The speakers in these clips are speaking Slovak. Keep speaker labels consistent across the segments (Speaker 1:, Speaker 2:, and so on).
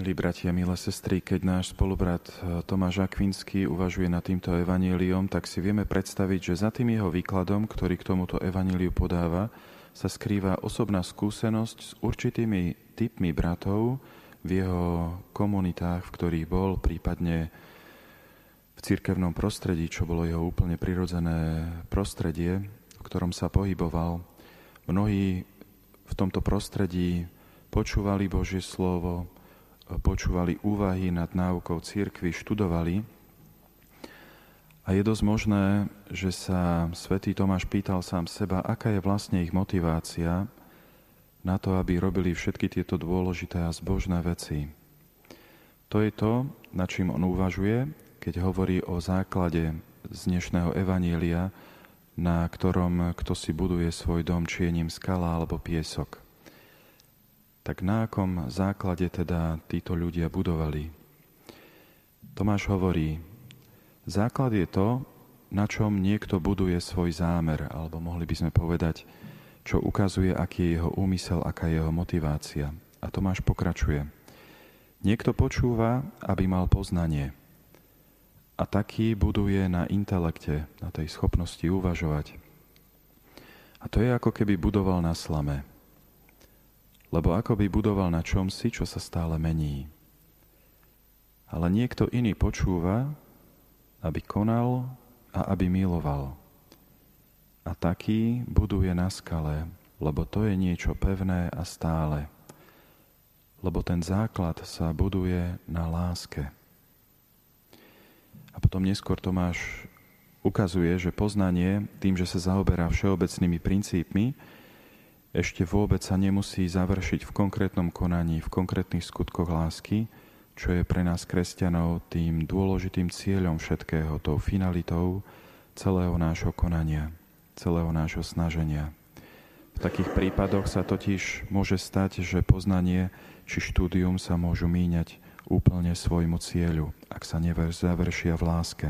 Speaker 1: Milí bratia, milé sestry, keď náš spolubrat eh, Tomáš Akvinský uvažuje nad týmto evaníliom, tak si vieme predstaviť, že za tým jeho výkladom, ktorý k tomuto evaníliu podáva, sa skrýva osobná skúsenosť s určitými typmi bratov v jeho komunitách, v ktorých bol, prípadne v cirkevnom prostredí, čo bolo jeho úplne prirodzené prostredie, v ktorom sa pohyboval. Mnohí v tomto prostredí počúvali Božie slovo, počúvali úvahy nad náukou církvy, študovali. A je dosť možné, že sa svätý Tomáš pýtal sám seba, aká je vlastne ich motivácia na to, aby robili všetky tieto dôležité a zbožné veci. To je to, na čím on uvažuje, keď hovorí o základe z dnešného evanília, na ktorom kto si buduje svoj dom, či je ním skala alebo piesok tak na akom základe teda títo ľudia budovali? Tomáš hovorí, základ je to, na čom niekto buduje svoj zámer, alebo mohli by sme povedať, čo ukazuje, aký je jeho úmysel, aká je jeho motivácia. A Tomáš pokračuje. Niekto počúva, aby mal poznanie. A taký buduje na intelekte, na tej schopnosti uvažovať. A to je ako keby budoval na slame lebo ako by budoval na čomsi, čo sa stále mení. Ale niekto iný počúva, aby konal a aby miloval. A taký buduje na skale, lebo to je niečo pevné a stále. Lebo ten základ sa buduje na láske. A potom neskôr Tomáš ukazuje, že poznanie, tým, že sa zaoberá všeobecnými princípmi, ešte vôbec sa nemusí završiť v konkrétnom konaní, v konkrétnych skutkoch lásky, čo je pre nás kresťanov tým dôležitým cieľom všetkého, tou finalitou celého nášho konania, celého nášho snaženia. V takých prípadoch sa totiž môže stať, že poznanie či štúdium sa môžu míňať úplne svojmu cieľu, ak sa završia v láske.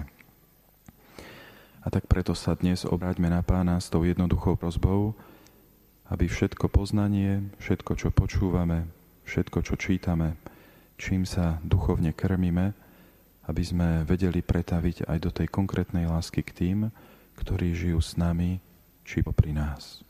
Speaker 1: A tak preto sa dnes obráťme na pána s tou jednoduchou prozbou, aby všetko poznanie, všetko, čo počúvame, všetko, čo čítame, čím sa duchovne krmíme, aby sme vedeli pretaviť aj do tej konkrétnej lásky k tým, ktorí žijú s nami či popri nás.